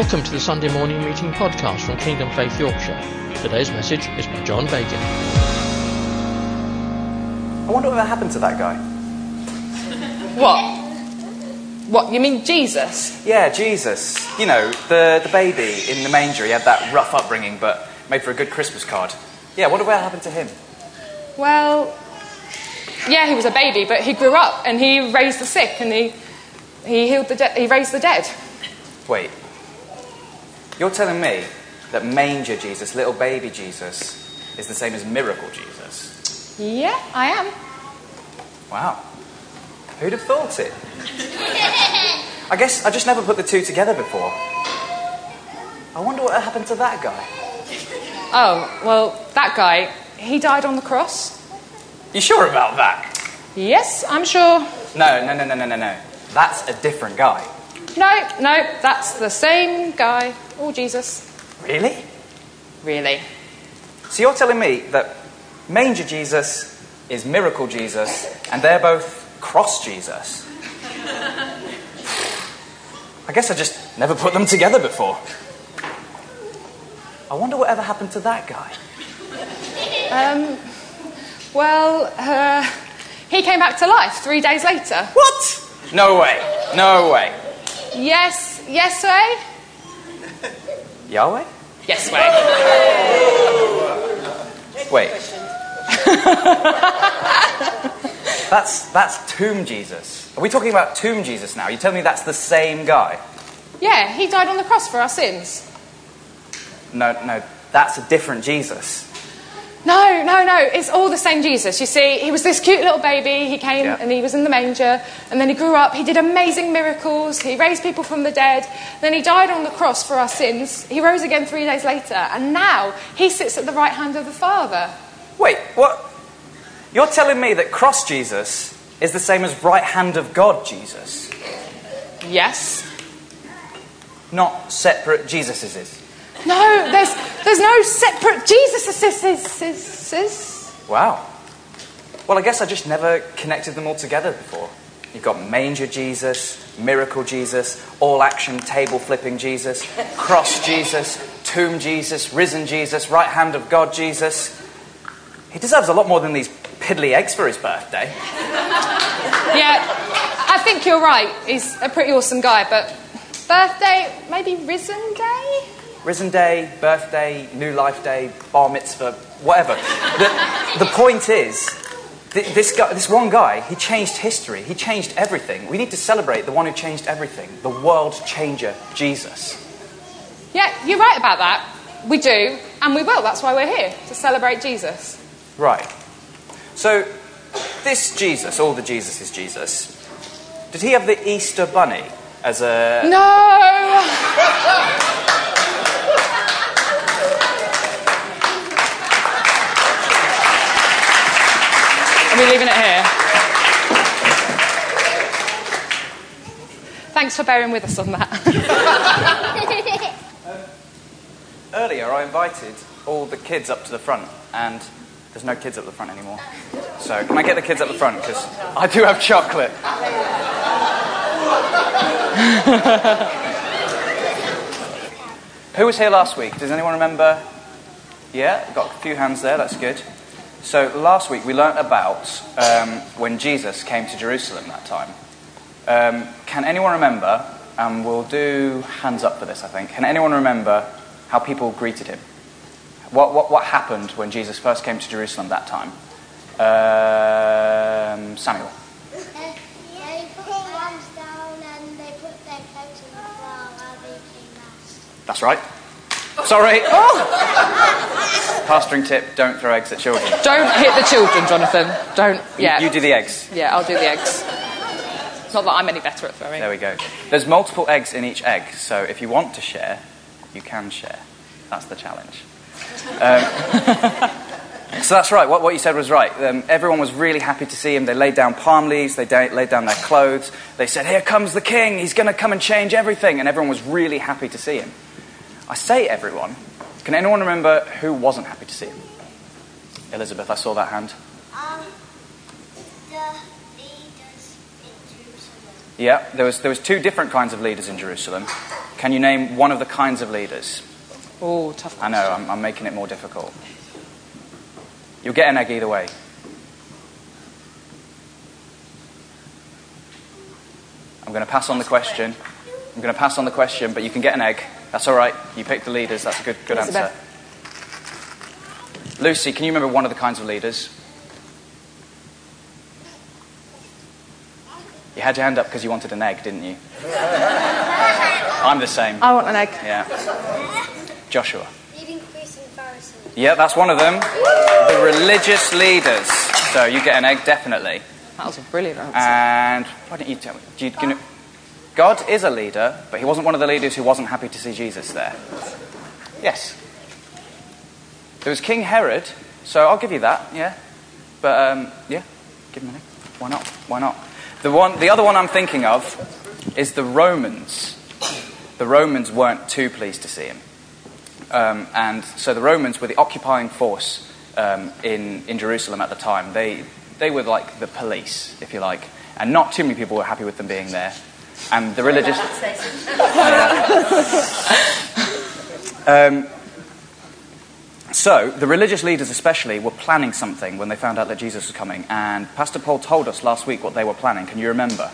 Welcome to the Sunday Morning Meeting podcast from Kingdom Faith Yorkshire. Today's message is by John Bacon. I wonder what happened to that guy. What? What, you mean Jesus? Yeah, Jesus. You know, the, the baby in the manger. He had that rough upbringing, but made for a good Christmas card. Yeah, what what happened to him? Well, yeah, he was a baby, but he grew up and he raised the sick and he, he healed the dead, he raised the dead. Wait. You're telling me that manger Jesus, little baby Jesus, is the same as miracle Jesus? Yeah, I am. Wow. Who'd have thought it? I guess I just never put the two together before. I wonder what happened to that guy. Oh, well, that guy, he died on the cross. You sure about that? Yes, I'm sure. No, no, no, no, no, no, no. That's a different guy. No, no, that's the same guy. Oh, Jesus. Really? Really? So you're telling me that manger Jesus is miracle Jesus, and they're both cross Jesus? I guess I just never put them together before. I wonder what ever happened to that guy. Um, well, uh, he came back to life three days later. What? No way. No way. Yes, yes, way? Yahweh? Yes, way. Wait. that's that's tomb Jesus. Are we talking about tomb Jesus now? You tell me that's the same guy? Yeah, he died on the cross for our sins. No, no, that's a different Jesus. No, no, no. It's all the same Jesus. You see, he was this cute little baby. He came Yeah. and he was in the manger. And then he grew up. He did amazing miracles. He raised people from the dead. Then he died on the cross for our sins. He rose again three days later. And now he sits at the right hand of the Father. Wait, what? You're telling me that cross Jesus is the same as right hand of God Jesus, Yes. not separate Jesuses? No, there's, there's no separate Jesus. Wow. Well, I guess I just never connected them all together before. You've got manger Jesus, miracle Jesus, all action table flipping Jesus, cross Jesus, tomb Jesus, risen Jesus, right hand of God Jesus. He deserves a lot more than these piddly eggs for his birthday. Yeah, I think you're right. He's a pretty awesome guy, but birthday, maybe risen day? Risen Day, birthday, New Life Day, Bar Mitzvah, whatever. The, the point is, th- this, guy, this one guy, he changed history. He changed everything. We need to celebrate the one who changed everything, the world changer, Jesus. Yeah, you're right about that. We do, and we will. That's why we're here, to celebrate Jesus. Right. So, this Jesus, all the Jesus is Jesus, did he have the Easter bunny as a. No! Are leaving it here? Thanks for bearing with us on that. Um, earlier, I invited all the kids up to the front, and there's no kids up the front anymore. So, can I get the kids up the front? Because I do have chocolate. Who was here last week? Does anyone remember? Yeah, got a few hands there, that's good. So, last week we learnt about um, when Jesus came to Jerusalem that time. Um, can anyone remember, and we'll do hands up for this, I think. Can anyone remember how people greeted him? What, what, what happened when Jesus first came to Jerusalem that time? Um, Samuel. They put their arms down and they put their coats on the floor while they came last. That's right. Sorry. Oh. Pastoring tip don't throw eggs at children. Don't hit the children, Jonathan. Don't. You- Yeah. You do the eggs. Yeah, I'll do the eggs. Not that I'm any better at throwing. There we go. There's multiple eggs in each egg, so if you want to share, you can share. That's the challenge. Um, so that's right. What, what you said was right. Um, everyone was really happy to see him. They laid down palm leaves. They da- laid down their clothes. They said, "Here comes the king. He's going to come and change everything." And everyone was really happy to see him. I say everyone. Can anyone remember who wasn't happy to see him? Elizabeth, I saw that hand. Um, the leaders in Jerusalem. Yeah, there was, there was two different kinds of leaders in Jerusalem. Can you name one of the kinds of leaders? Oh, tough I know, I'm, I'm making it more difficult. You'll get an egg either way. I'm going to pass on the question. I'm going to pass on the question, but you can get an egg. That's all right. You picked the leaders. That's a good, good Elizabeth. answer. Lucy, can you remember one of the kinds of leaders? You had your hand up because you wanted an egg, didn't you? I'm the same. I want an egg. Yeah. Joshua. Leading priests and Pharisees. Yeah, that's one of them. The religious leaders. So you get an egg, definitely. That was a brilliant answer. And why don't you tell me? Do you, can you- God is a leader, but he wasn't one of the leaders who wasn't happy to see Jesus there. Yes. There was King Herod, so I'll give you that, yeah. But um, yeah, give him a name. Why not? Why not? The one, the other one I'm thinking of is the Romans. The Romans weren't too pleased to see him. Um, and so the Romans were the occupying force um, in, in Jerusalem at the time. They, they were like the police, if you like. And not too many people were happy with them being there. And the religious. Um, so, the religious leaders, especially, were planning something when they found out that Jesus was coming. And Pastor Paul told us last week what they were planning. Can you remember?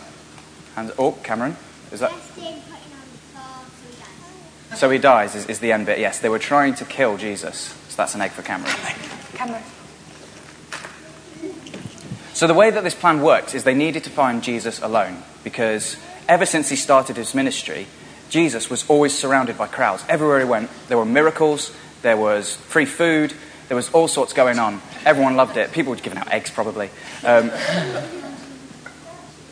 And, oh, Cameron? Is that. That's him putting on the cross so he dies. So he dies, is, is the end bit. Yes, they were trying to kill Jesus. So that's an egg for Cameron. Cameron. So the way that this plan worked is they needed to find Jesus alone because ever since he started his ministry, Jesus was always surrounded by crowds. Everywhere he went, there were miracles, there was free food, there was all sorts going on. Everyone loved it. People were giving out eggs, probably. Um,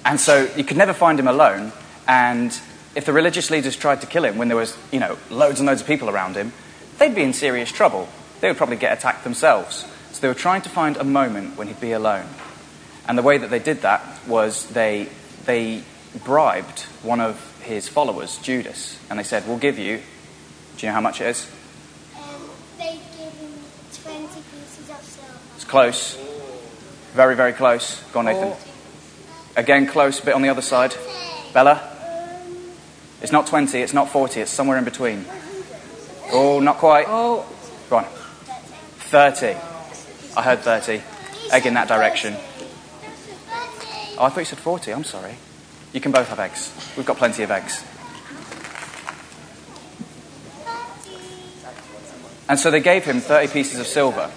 and so you could never find him alone. And if the religious leaders tried to kill him when there was, you know, loads and loads of people around him, they'd be in serious trouble. They would probably get attacked themselves. So they were trying to find a moment when he'd be alone. And the way that they did that was they, they bribed one of his followers, Judas, and they said, We'll give you, do you know how much it is? Um, they give him 20 pieces of silver. It's close. Very, very close. Go on, Nathan. Again, close, a bit on the other side. Bella? It's not 20, it's not 40, it's somewhere in between. Oh, not quite. Oh, Go on. 30. I heard 30. Egg in that direction. Oh, I thought you said 40. I'm sorry. You can both have eggs. We've got plenty of eggs. And so they gave him 30 pieces of silver.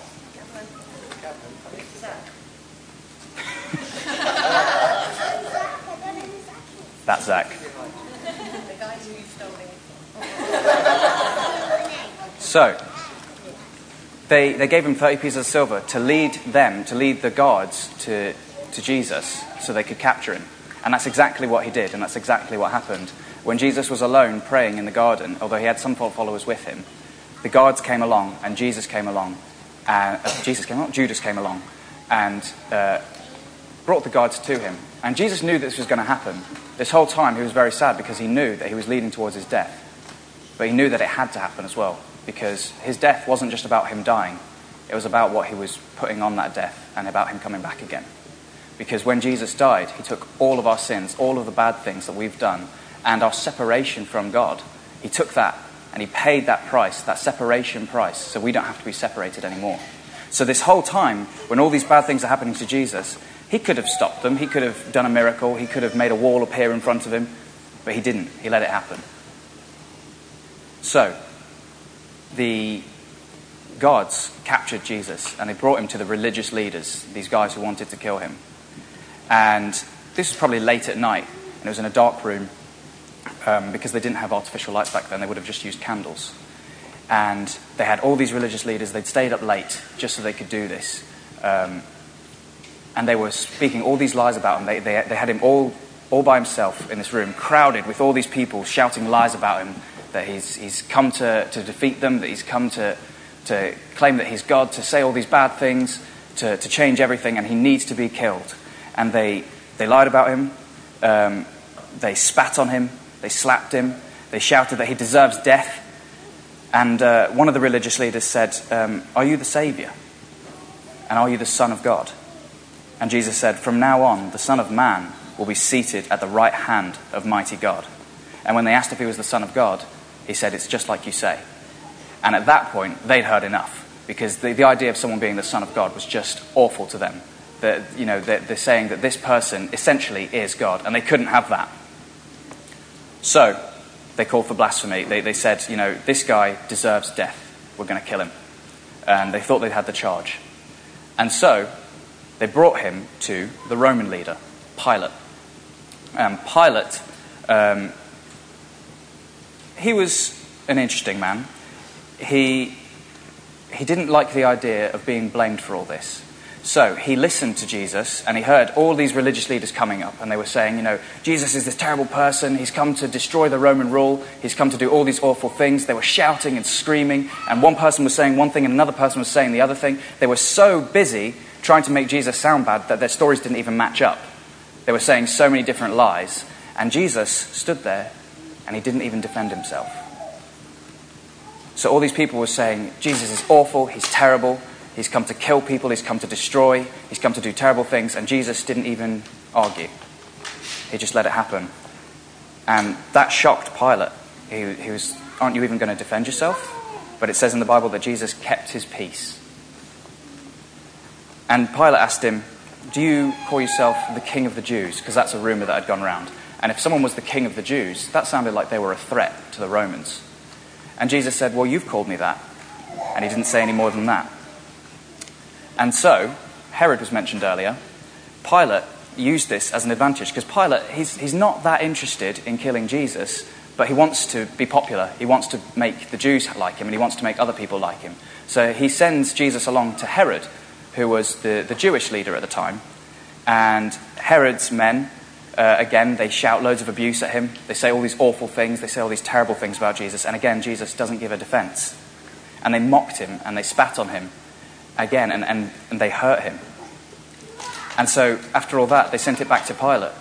That's Zach. So, they, they gave him 30 pieces of silver to lead them, to lead the guards to, to Jesus so they could capture him. And that's exactly what he did, and that's exactly what happened. When Jesus was alone praying in the garden, although he had some followers with him, the guards came along, and Jesus came along, and uh, Jesus came along, Judas came along, and uh, brought the guards to him. And Jesus knew this was going to happen. This whole time he was very sad because he knew that he was leading towards his death. But he knew that it had to happen as well because his death wasn't just about him dying, it was about what he was putting on that death and about him coming back again. Because when Jesus died, he took all of our sins, all of the bad things that we've done, and our separation from God. He took that and he paid that price, that separation price, so we don't have to be separated anymore. So, this whole time, when all these bad things are happening to Jesus, he could have stopped them. He could have done a miracle. He could have made a wall appear in front of him. But he didn't. He let it happen. So, the gods captured Jesus and they brought him to the religious leaders, these guys who wanted to kill him. And this was probably late at night, and it was in a dark room um, because they didn't have artificial lights back then. They would have just used candles. And they had all these religious leaders. They'd stayed up late just so they could do this. Um, and they were speaking all these lies about him. They, they, they had him all, all by himself in this room, crowded with all these people shouting lies about him that he's, he's come to, to defeat them, that he's come to, to claim that he's God, to say all these bad things, to, to change everything, and he needs to be killed. And they, they lied about him, um, they spat on him, they slapped him, they shouted that he deserves death. And uh, one of the religious leaders said, um, Are you the Savior? And are you the Son of God? And Jesus said, From now on, the Son of Man will be seated at the right hand of mighty God. And when they asked if he was the Son of God, he said, It's just like you say. And at that point, they'd heard enough because the, the idea of someone being the Son of God was just awful to them. That, you know, they're, they're saying that this person essentially is God, and they couldn't have that. So they called for blasphemy. They, they said, you know, this guy deserves death. We're going to kill him. And they thought they'd had the charge. And so they brought him to the Roman leader, Pilate. And Pilate, um, he was an interesting man. He, he didn't like the idea of being blamed for all this. So he listened to Jesus and he heard all these religious leaders coming up and they were saying, you know, Jesus is this terrible person. He's come to destroy the Roman rule. He's come to do all these awful things. They were shouting and screaming and one person was saying one thing and another person was saying the other thing. They were so busy trying to make Jesus sound bad that their stories didn't even match up. They were saying so many different lies and Jesus stood there and he didn't even defend himself. So all these people were saying, Jesus is awful, he's terrible, he's come to kill people, he's come to destroy, he's come to do terrible things, and Jesus didn't even argue. He just let it happen. And that shocked Pilate. He, he was, Aren't you even going to defend yourself? But it says in the Bible that Jesus kept his peace. And Pilate asked him, Do you call yourself the king of the Jews? Because that's a rumor that had gone around. And if someone was the king of the Jews, that sounded like they were a threat to the Romans. And Jesus said, Well, you've called me that. And he didn't say any more than that. And so, Herod was mentioned earlier. Pilate used this as an advantage because Pilate, he's, he's not that interested in killing Jesus, but he wants to be popular. He wants to make the Jews like him and he wants to make other people like him. So he sends Jesus along to Herod, who was the, the Jewish leader at the time. And Herod's men uh, again, they shout loads of abuse at him. They say all these awful things. They say all these terrible things about Jesus. And again, Jesus doesn't give a defense. And they mocked him and they spat on him again and, and, and they hurt him. And so, after all that, they sent it back to Pilate.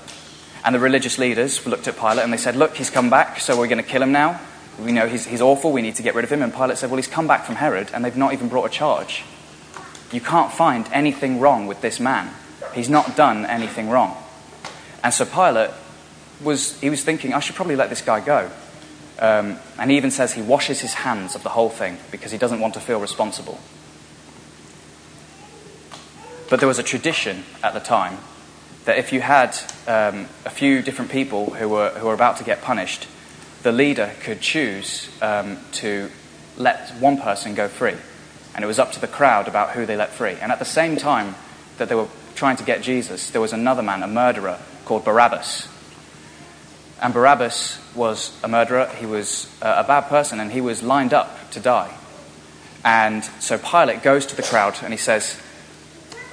And the religious leaders looked at Pilate and they said, Look, he's come back, so we're going to kill him now. We know he's, he's awful, we need to get rid of him. And Pilate said, Well, he's come back from Herod and they've not even brought a charge. You can't find anything wrong with this man. He's not done anything wrong. And so Pilate was, he was thinking, I should probably let this guy go. Um, and he even says he washes his hands of the whole thing because he doesn't want to feel responsible. But there was a tradition at the time that if you had um, a few different people who were, who were about to get punished, the leader could choose um, to let one person go free. And it was up to the crowd about who they let free. And at the same time that they were trying to get Jesus, there was another man, a murderer, called Barabbas. And Barabbas was a murderer, he was a bad person, and he was lined up to die. And so Pilate goes to the crowd and he says,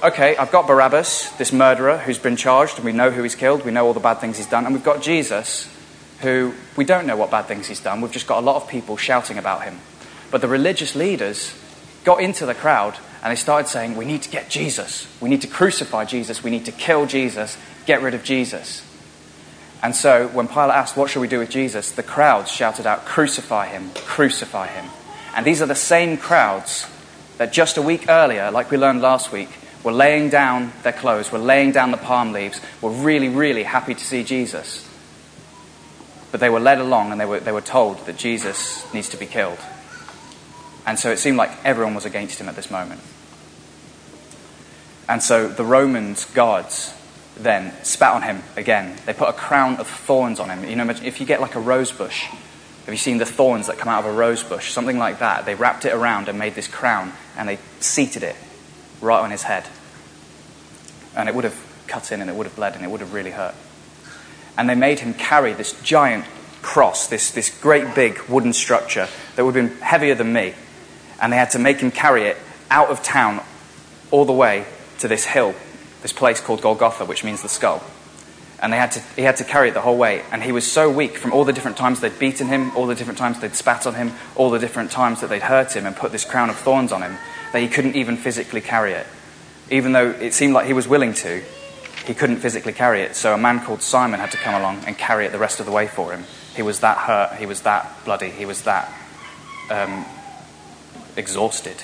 Okay, I've got Barabbas, this murderer who's been charged, and we know who he's killed, we know all the bad things he's done, and we've got Jesus, who we don't know what bad things he's done, we've just got a lot of people shouting about him. But the religious leaders got into the crowd and they started saying, We need to get Jesus. We need to crucify Jesus. We need to kill Jesus get rid of Jesus. And so when Pilate asked, What shall we do with Jesus? the crowds shouted out, Crucify him, crucify him. And these are the same crowds that just a week earlier, like we learned last week, were laying down their clothes, were laying down the palm leaves, were really, really happy to see Jesus. But they were led along and they were, they were told that Jesus needs to be killed. And so it seemed like everyone was against him at this moment. And so the Romans' guards then spat on him again. They put a crown of thorns on him. You know, if you get like a rose bush, have you seen the thorns that come out of a rose bush? Something like that. They wrapped it around and made this crown and they seated it right on his head. And it would have cut in and it would have bled and it would have really hurt. And they made him carry this giant cross, this, this great big wooden structure that would have been heavier than me. And they had to make him carry it out of town all the way to this hill this place called Golgotha, which means the skull. And they had to, he had to carry it the whole way. And he was so weak from all the different times they'd beaten him, all the different times they'd spat on him, all the different times that they'd hurt him and put this crown of thorns on him, that he couldn't even physically carry it. Even though it seemed like he was willing to, he couldn't physically carry it. So a man called Simon had to come along and carry it the rest of the way for him. He was that hurt, he was that bloody, he was that um, exhausted.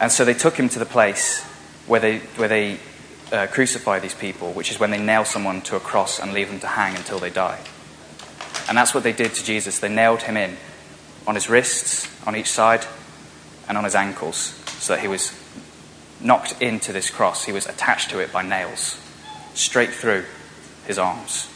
And so they took him to the place where they, where they uh, crucify these people, which is when they nail someone to a cross and leave them to hang until they die. And that's what they did to Jesus. They nailed him in on his wrists, on each side, and on his ankles, so that he was knocked into this cross. He was attached to it by nails, straight through his arms.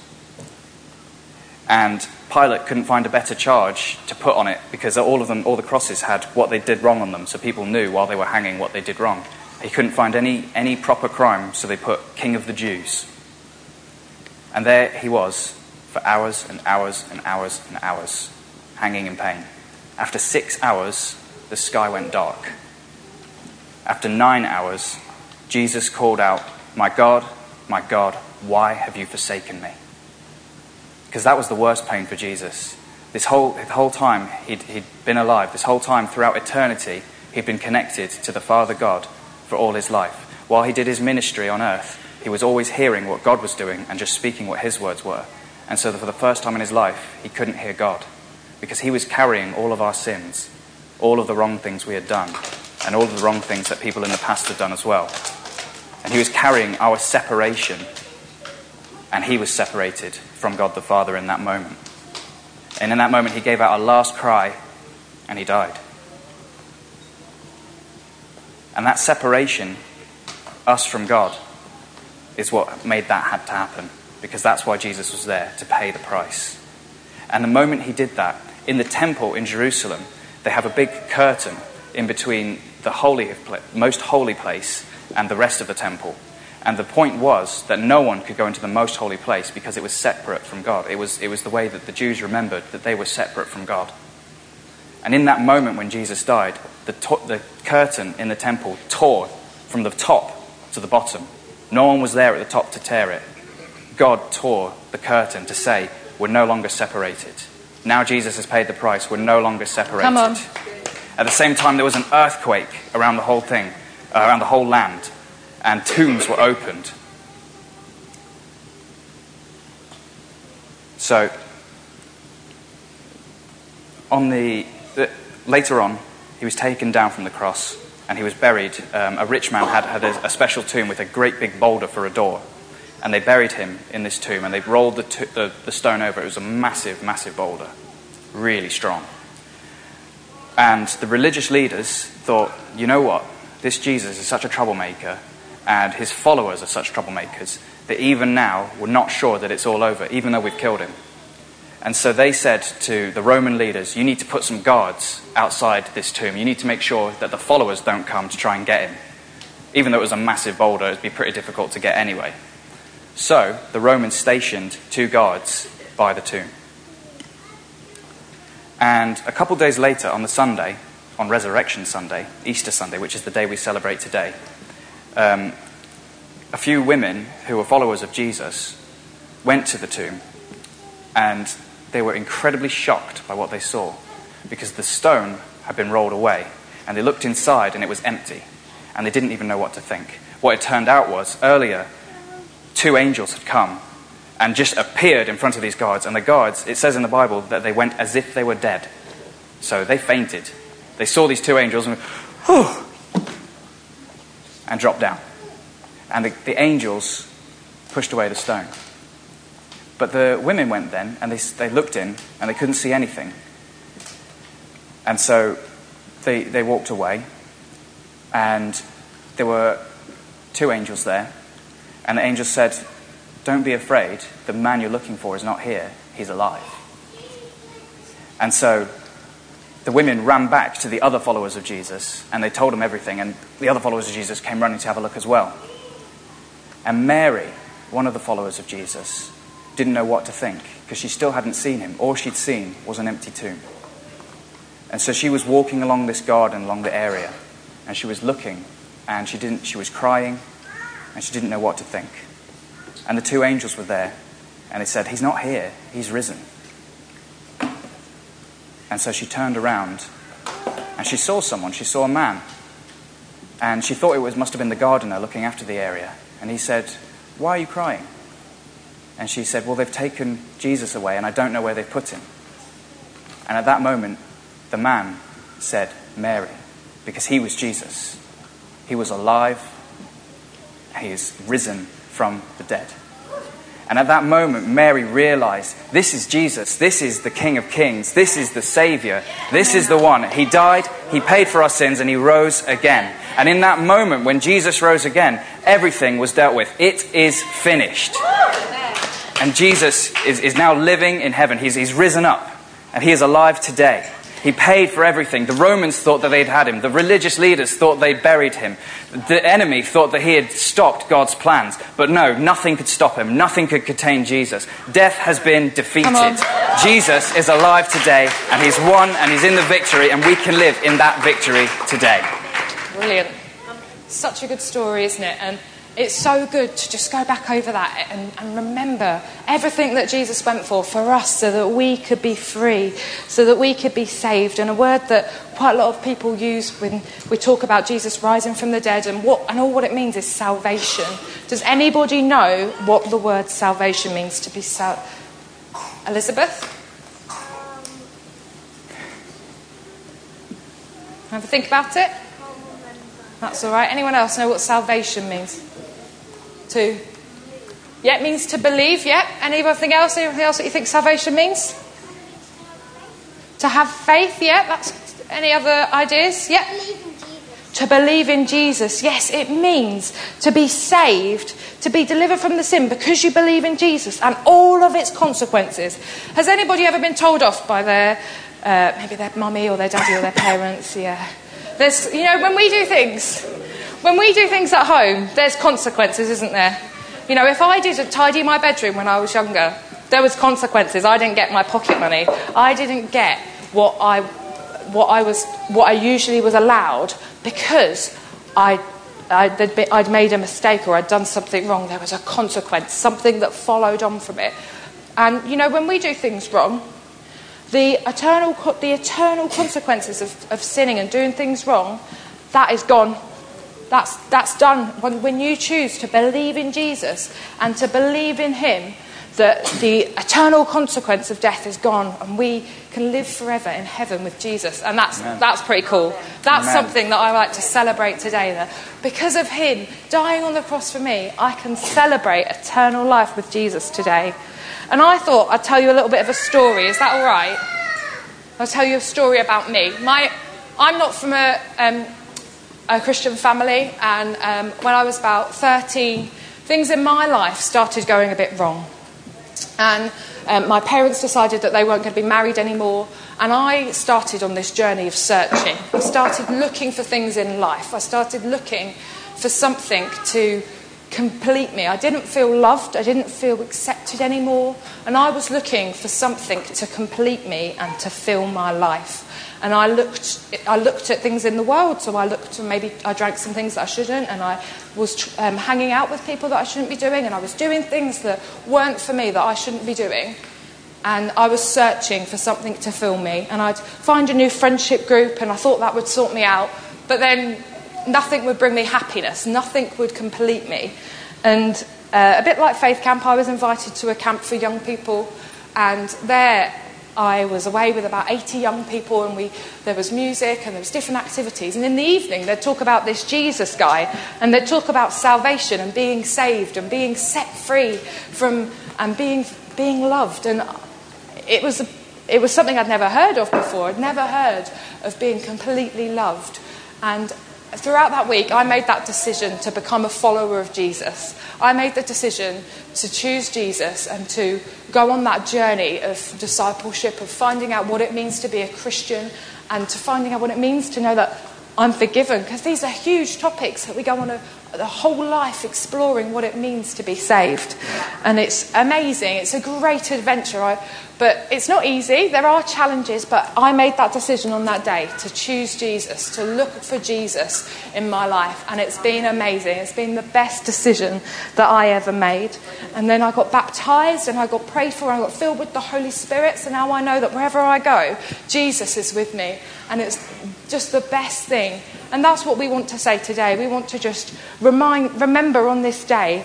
And Pilate couldn't find a better charge to put on it because all of them, all the crosses had what they did wrong on them, so people knew while they were hanging what they did wrong. He couldn't find any, any proper crime, so they put King of the Jews. And there he was for hours and hours and hours and hours, hanging in pain. After six hours, the sky went dark. After nine hours, Jesus called out, My God, my God, why have you forsaken me? Because that was the worst pain for Jesus. This whole, the whole time he'd, he'd been alive, this whole time throughout eternity, he'd been connected to the Father God for all his life. While he did his ministry on earth, he was always hearing what God was doing and just speaking what his words were. And so, for the first time in his life, he couldn't hear God because he was carrying all of our sins, all of the wrong things we had done, and all of the wrong things that people in the past had done as well. And he was carrying our separation, and he was separated from God the Father in that moment. And in that moment, he gave out a last cry, and he died. And that separation, us from God, is what made that had to happen, because that's why Jesus was there, to pay the price. And the moment he did that, in the temple in Jerusalem, they have a big curtain in between the holy, most holy place and the rest of the temple. And the point was that no one could go into the most holy place because it was separate from God. It was, it was the way that the Jews remembered that they were separate from God. And in that moment when Jesus died, the, to- the curtain in the temple tore from the top to the bottom. No one was there at the top to tear it. God tore the curtain to say, We're no longer separated. Now Jesus has paid the price. We're no longer separated. Come on. At the same time, there was an earthquake around the whole thing, uh, around the whole land, and tombs were opened. So, on the, later on, he was taken down from the cross and he was buried. Um, a rich man had, had a, a, special tomb with a great big boulder for a door. And they buried him in this tomb and they rolled the, the, the stone over. It was a massive, massive boulder, really strong. And the religious leaders thought, you know what? This Jesus is such a troublemaker, and his followers are such troublemakers, that even now we're not sure that it's all over, even though we've killed him. And so they said to the Roman leaders, You need to put some guards outside this tomb. You need to make sure that the followers don't come to try and get him. Even though it was a massive boulder, it'd be pretty difficult to get anyway. So the Romans stationed two guards by the tomb. And a couple days later, on the Sunday, on Resurrection Sunday, Easter Sunday, which is the day we celebrate today, um, a few women who were followers of Jesus went to the tomb and they were incredibly shocked by what they saw because the stone had been rolled away and they looked inside and it was empty and they didn't even know what to think. What it turned out was earlier, two angels had come and just appeared in front of these guards. And the guards, it says in the Bible that they went as if they were dead. So they fainted. They saw these two angels and, whew, and dropped down. And the, the angels pushed away the stone. But the women went then and they, they looked in and they couldn't see anything. And so they, they walked away and there were two angels there. And the angel said, Don't be afraid. The man you're looking for is not here, he's alive. And so the women ran back to the other followers of Jesus and they told them everything. And the other followers of Jesus came running to have a look as well. And Mary, one of the followers of Jesus, didn't know what to think because she still hadn't seen him. All she'd seen was an empty tomb. And so she was walking along this garden, along the area, and she was looking, and she didn't. She was crying, and she didn't know what to think. And the two angels were there, and they said, "He's not here. He's risen." And so she turned around, and she saw someone. She saw a man, and she thought it was must have been the gardener looking after the area. And he said, "Why are you crying?" And she said, Well, they've taken Jesus away, and I don't know where they've put him. And at that moment, the man said, Mary, because he was Jesus. He was alive, he is risen from the dead. And at that moment, Mary realized this is Jesus. This is the King of Kings. This is the Savior. This is the one. He died, He paid for our sins, and He rose again. And in that moment, when Jesus rose again, everything was dealt with. It is finished. And Jesus is, is now living in heaven. He's, he's risen up, and He is alive today. He paid for everything. The Romans thought that they'd had him. The religious leaders thought they'd buried him. The enemy thought that he had stopped God's plans. But no, nothing could stop him. Nothing could contain Jesus. Death has been defeated. Jesus is alive today, and he's won, and he's in the victory, and we can live in that victory today. Brilliant. Such a good story, isn't it? And it's so good to just go back over that and, and, remember everything that Jesus went for for us so that we could be free, so that we could be saved. And a word that quite a lot of people use when we talk about Jesus rising from the dead and, what, and all what it means is salvation. Does anybody know what the word salvation means to be sal- Elizabeth? Have a think about it? That's all right. Anyone else know what salvation means? To. Yeah, it means to believe. Yeah. Anything else? Anything else that you think salvation means? To have faith. Yeah. That's. Any other ideas? Yeah. To believe in Jesus. Yes, it means to be saved, to be delivered from the sin because you believe in Jesus and all of its consequences. Has anybody ever been told off by their, uh, maybe their mummy or their daddy or their parents? Yeah. There's, you know, when we do things, when we do things at home, there's consequences, isn't there? You know, if I didn't tidy my bedroom when I was younger, there was consequences. I didn't get my pocket money. I didn't get what I, what I was, what I usually was allowed because I, I'd, been, I'd made a mistake or I'd done something wrong. There was a consequence, something that followed on from it. And you know, when we do things wrong, the eternal, the eternal consequences of, of sinning and doing things wrong, that is gone. That's, that's done. When, when you choose to believe in Jesus and to believe in Him, that the eternal consequence of death is gone and we can live forever in heaven with Jesus. And that's, that's pretty cool. That's Amen. something that I like to celebrate today. That because of Him dying on the cross for me, I can celebrate eternal life with Jesus today. And I thought I'd tell you a little bit of a story. Is that all right? I'll tell you a story about me. My, I'm not from a, um, a Christian family, and um, when I was about 13, things in my life started going a bit wrong. And um, my parents decided that they weren't going to be married anymore, and I started on this journey of searching. I started looking for things in life. I started looking for something to complete me. I didn't feel loved, I didn't feel accepted anymore, and I was looking for something to complete me and to fill my life. And I looked, I looked at things in the world. So I looked, maybe I drank some things that I shouldn't, and I was um, hanging out with people that I shouldn't be doing, and I was doing things that weren't for me that I shouldn't be doing. And I was searching for something to fill me, and I'd find a new friendship group, and I thought that would sort me out. But then nothing would bring me happiness, nothing would complete me. And uh, a bit like Faith Camp, I was invited to a camp for young people, and there I was away with about 80 young people, and we, there was music and there was different activities. And in the evening, they'd talk about this Jesus guy, and they'd talk about salvation and being saved and being set free from and being being loved. And it was it was something I'd never heard of before. I'd never heard of being completely loved. And throughout that week, I made that decision to become a follower of Jesus. I made the decision to choose Jesus and to go on that journey of discipleship, of finding out what it means to be a Christian, and to finding out what it means to know that I'm forgiven. Because these are huge topics that we go on a, the whole life exploring what it means to be saved. And it's amazing. It's a great adventure. I, but it's not easy. There are challenges. But I made that decision on that day to choose Jesus, to look for Jesus in my life. And it's been amazing. It's been the best decision that I ever made. And then I got baptized and I got prayed for and I got filled with the Holy Spirit. So now I know that wherever I go, Jesus is with me. And it's just the best thing. And that's what we want to say today. We want to just remind, remember on this day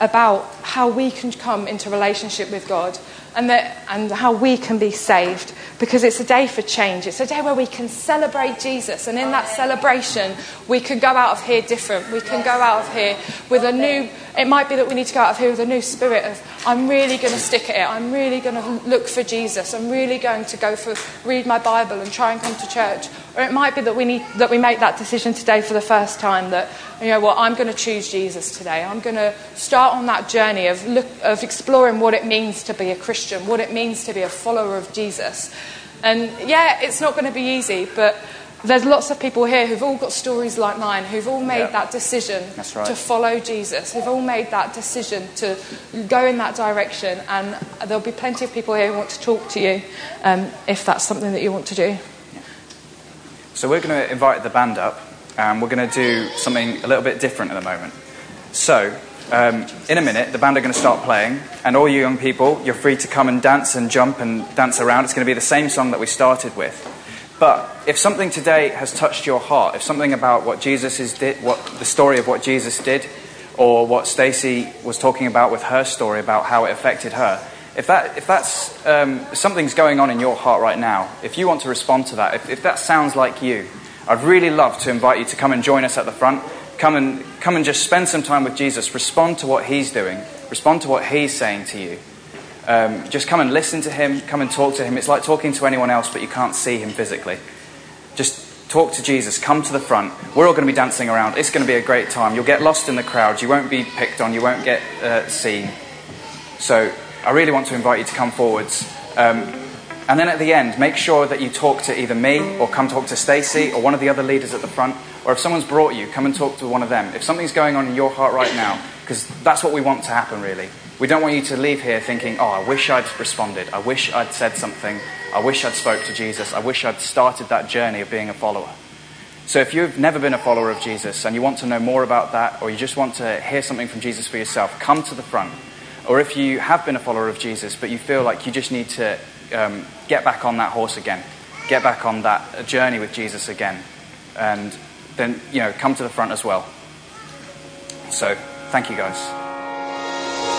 about how we can come into relationship with God and, that, and how we can be saved because it's a day for change. It's a day where we can celebrate Jesus. And in that celebration, we can go out of here different. We can go out of here with a new, it might be that we need to go out of here with a new spirit of, I'm really going to stick at it. I'm really going to look for Jesus. I'm really going to go for, read my Bible and try and come to church. Or it might be that we, need, that we make that decision today for the first time that, you know what, I'm going to choose Jesus today. I'm going to start on that journey of, look, of exploring what it means to be a Christian, what it means to be a follower of Jesus. And yeah, it's not going to be easy, but there's lots of people here who've all got stories like mine, who've all made Yeah. that decision right. to follow Jesus, who've all made that decision to go in that direction. And there'll be plenty of people here who want to talk to you um, if that's something that you want to do. So we're going to invite the band up, and we're going to do something a little bit different at the moment. So, um, in a minute, the band are going to start playing, and all you young people, you're free to come and dance and jump and dance around. It's going to be the same song that we started with. But if something today has touched your heart, if something about what Jesus is did, what the story of what Jesus did, or what Stacey was talking about with her story about how it affected her, if that if that's um, something's going on in your heart right now, if you want to respond to that, if, if that sounds like you, I'd really love to invite you to come and join us at the front. Come and come and just spend some time with Jesus. Respond to what He's doing. Respond to what He's saying to you. Um, just come and listen to him, come and talk to him. It's like talking to anyone else, but you can't see him physically. Just talk to Jesus, come to the front. We're all going to be dancing around. It's going to be a great time. You'll get lost in the crowd, you won't be picked on, you won't get uh, seen. So I really want to invite you to come forwards. Um, and then at the end, make sure that you talk to either me or come talk to Stacey or one of the other leaders at the front. Or if someone's brought you, come and talk to one of them. If something's going on in your heart right now, because that's what we want to happen, really. We don't want you to leave here thinking, oh, I wish I'd responded. I wish I'd said something. I wish I'd spoke to Jesus. I wish I'd started that journey of being a follower. So if you've never been a follower of Jesus and you want to know more about that, or you just want to hear something from Jesus for yourself, come to the front. Or if you have been a follower of Jesus, but you feel like you just need to um, get back on that horse again, get back on that journey with Jesus again, and then, you know, come to the front as well. So, thank you guys.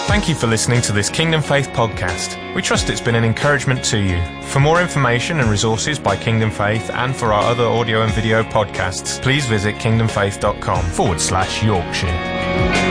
Thank you for listening to this Kingdom Faith podcast. We trust it's been an encouragement to you. For more information and resources by Kingdom Faith and for our other audio and video podcasts, please visit kingdomfaith.com forward slash Yorkshire.